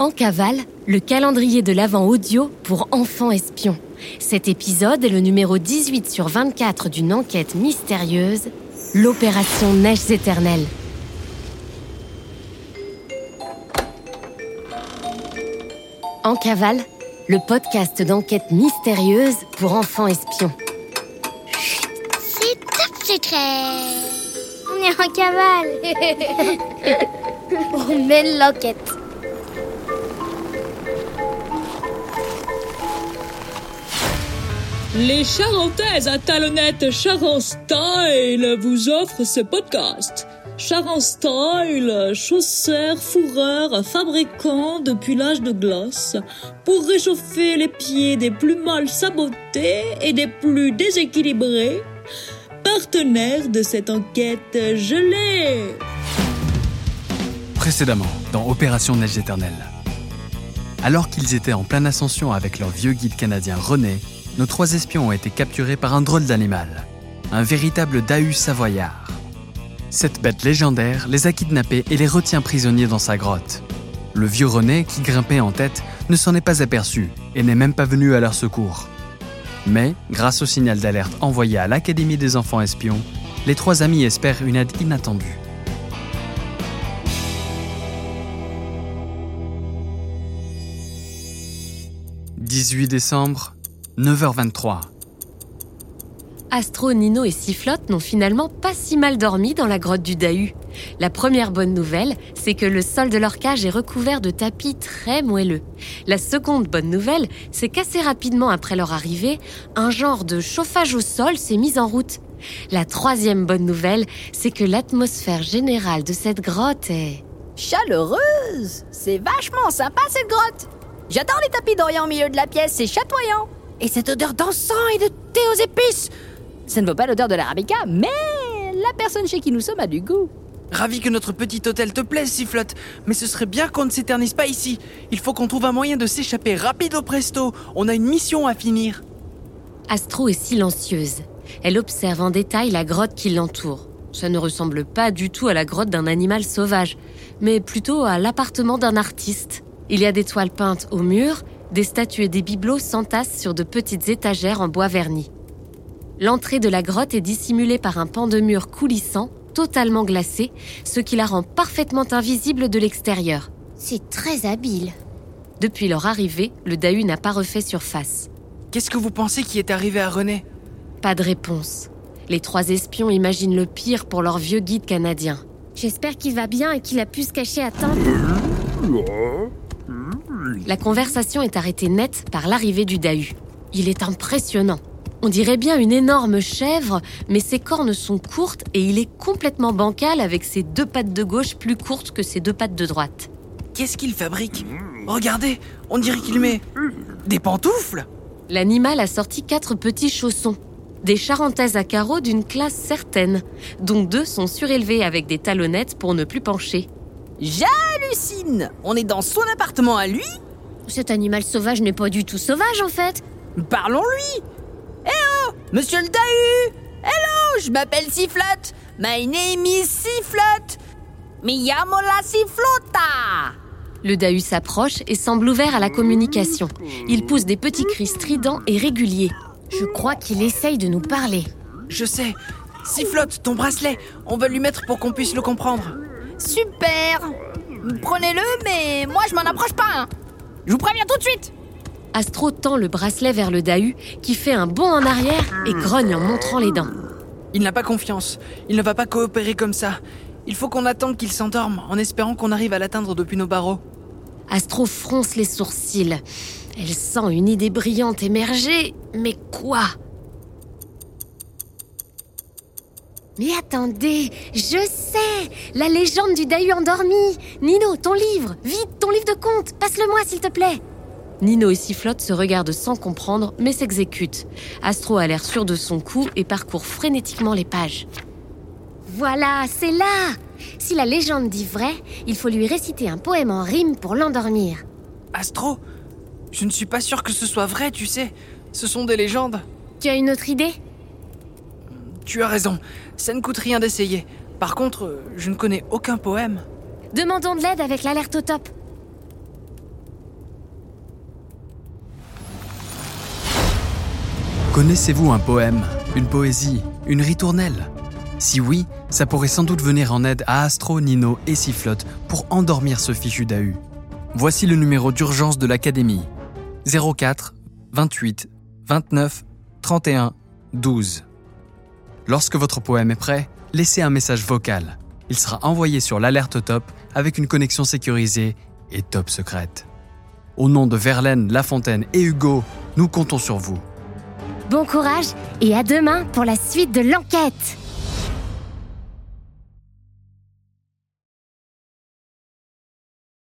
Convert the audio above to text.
En cavale, le calendrier de l'Avent audio pour enfants espions. Cet épisode est le numéro 18 sur 24 d'une enquête mystérieuse, l'opération Neiges éternelles. En cavale, le podcast d'enquête mystérieuse pour enfants espions. C'est top secret. On est en cavale. On mène l'enquête. Les Charentaises à talonnettes Charon Style vous offrent ce podcast. Charon Style, chausseurs, fourreurs, fabricants depuis l'âge de glace, pour réchauffer les pieds des plus mal sabotés et des plus déséquilibrés, partenaire de cette enquête gelée. Précédemment, dans Opération Neige éternelle. Alors qu'ils étaient en pleine ascension avec leur vieux guide canadien René, nos trois espions ont été capturés par un drôle d'animal, un véritable Dahu savoyard. Cette bête légendaire les a kidnappés et les retient prisonniers dans sa grotte. Le vieux René, qui grimpait en tête, ne s'en est pas aperçu et n'est même pas venu à leur secours. Mais, grâce au signal d'alerte envoyé à l'Académie des enfants espions, les trois amis espèrent une aide inattendue. « 18 décembre, 9h23. Astro, Nino et Sifflotte n'ont finalement pas si mal dormi dans la grotte du Dahu. La première bonne nouvelle, c'est que le sol de leur cage est recouvert de tapis très moelleux. La seconde bonne nouvelle, c'est qu'assez rapidement après leur arrivée, un genre de chauffage au sol s'est mis en route. La troisième bonne nouvelle, c'est que l'atmosphère générale de cette grotte est... Chaleureuse C'est vachement sympa cette grotte J'adore les tapis d'Orient au milieu de la pièce, c'est chatoyant Et cette odeur d'encens et de thé aux épices Ça ne vaut pas l'odeur de l'arabica, mais la personne chez qui nous sommes a du goût Ravi que notre petit hôtel te plaise, Sifflotte, mais ce serait bien qu'on ne s'éternise pas ici. Il faut qu'on trouve un moyen de s'échapper rapide au presto. On a une mission à finir. Astro est silencieuse. Elle observe en détail la grotte qui l'entoure. Ça ne ressemble pas du tout à la grotte d'un animal sauvage, mais plutôt à l'appartement d'un artiste. Il y a des toiles peintes au mur, des statues et des bibelots s'entassent sur de petites étagères en bois verni. L'entrée de la grotte est dissimulée par un pan de mur coulissant, totalement glacé, ce qui la rend parfaitement invisible de l'extérieur. C'est très habile. Depuis leur arrivée, le Dahu n'a pas refait surface. Qu'est-ce que vous pensez qui est arrivé à René? Pas de réponse. Les trois espions imaginent le pire pour leur vieux guide canadien. J'espère qu'il va bien et qu'il a pu se cacher à temps. La conversation est arrêtée net par l'arrivée du Dahu. Il est impressionnant. On dirait bien une énorme chèvre, mais ses cornes sont courtes et il est complètement bancal avec ses deux pattes de gauche plus courtes que ses deux pattes de droite. Qu'est-ce qu'il fabrique? Regardez, on dirait qu'il met des pantoufles L'animal a sorti quatre petits chaussons, des charentaises à carreaux d'une classe certaine, dont deux sont surélevés avec des talonnettes pour ne plus pencher. J'hallucine On est dans son appartement à lui Cet animal sauvage n'est pas du tout sauvage en fait. Parlons-lui Eh oh Monsieur le Dahu Hello Je m'appelle Sifflotte My name is Sifflotte Mi llamo la Sifflota Le Dahu s'approche et semble ouvert à la communication. Il pousse des petits cris stridents et réguliers. Je crois qu'il essaye de nous parler. Je sais. Sifflotte, ton bracelet. On va lui mettre pour qu'on puisse le comprendre. Super Prenez-le, mais moi je m'en approche pas hein. Je vous préviens tout de suite Astro tend le bracelet vers le Dahu, qui fait un bond en arrière et grogne en montrant les dents. Il n'a pas confiance. Il ne va pas coopérer comme ça. Il faut qu'on attende qu'il s'endorme en espérant qu'on arrive à l'atteindre depuis nos barreaux. Astro fronce les sourcils. Elle sent une idée brillante émerger, mais quoi? Mais attendez, je sais La légende du Dahu endormi Nino, ton livre Vite, ton livre de contes Passe-le-moi, s'il te plaît Nino et Sifflotte se regardent sans comprendre, mais s'exécutent. Astro a l'air sûr de son coup et parcourt frénétiquement les pages. Voilà, c'est là Si la légende dit vrai, il faut lui réciter un poème en rime pour l'endormir. Astro Je ne suis pas sûr que ce soit vrai, tu sais. Ce sont des légendes. Tu as une autre idée? Tu as raison, ça ne coûte rien d'essayer. Par contre, euh, je ne connais aucun poème. Demandons de l'aide avec l'alerte au top. Connaissez-vous un poème, une poésie, une ritournelle? Si oui, ça pourrait sans doute venir en aide à Astro, Nino et Sifflotte pour endormir ce fichu d'Ahu. Voici le numéro d'urgence de l'Académie 04 28 29 31 12. Lorsque votre poème est prêt, laissez un message vocal. Il sera envoyé sur l'alerte top avec une connexion sécurisée et top secrète. Au nom de Verlaine, Lafontaine et Hugo, nous comptons sur vous. Bon courage et à demain pour la suite de l'enquête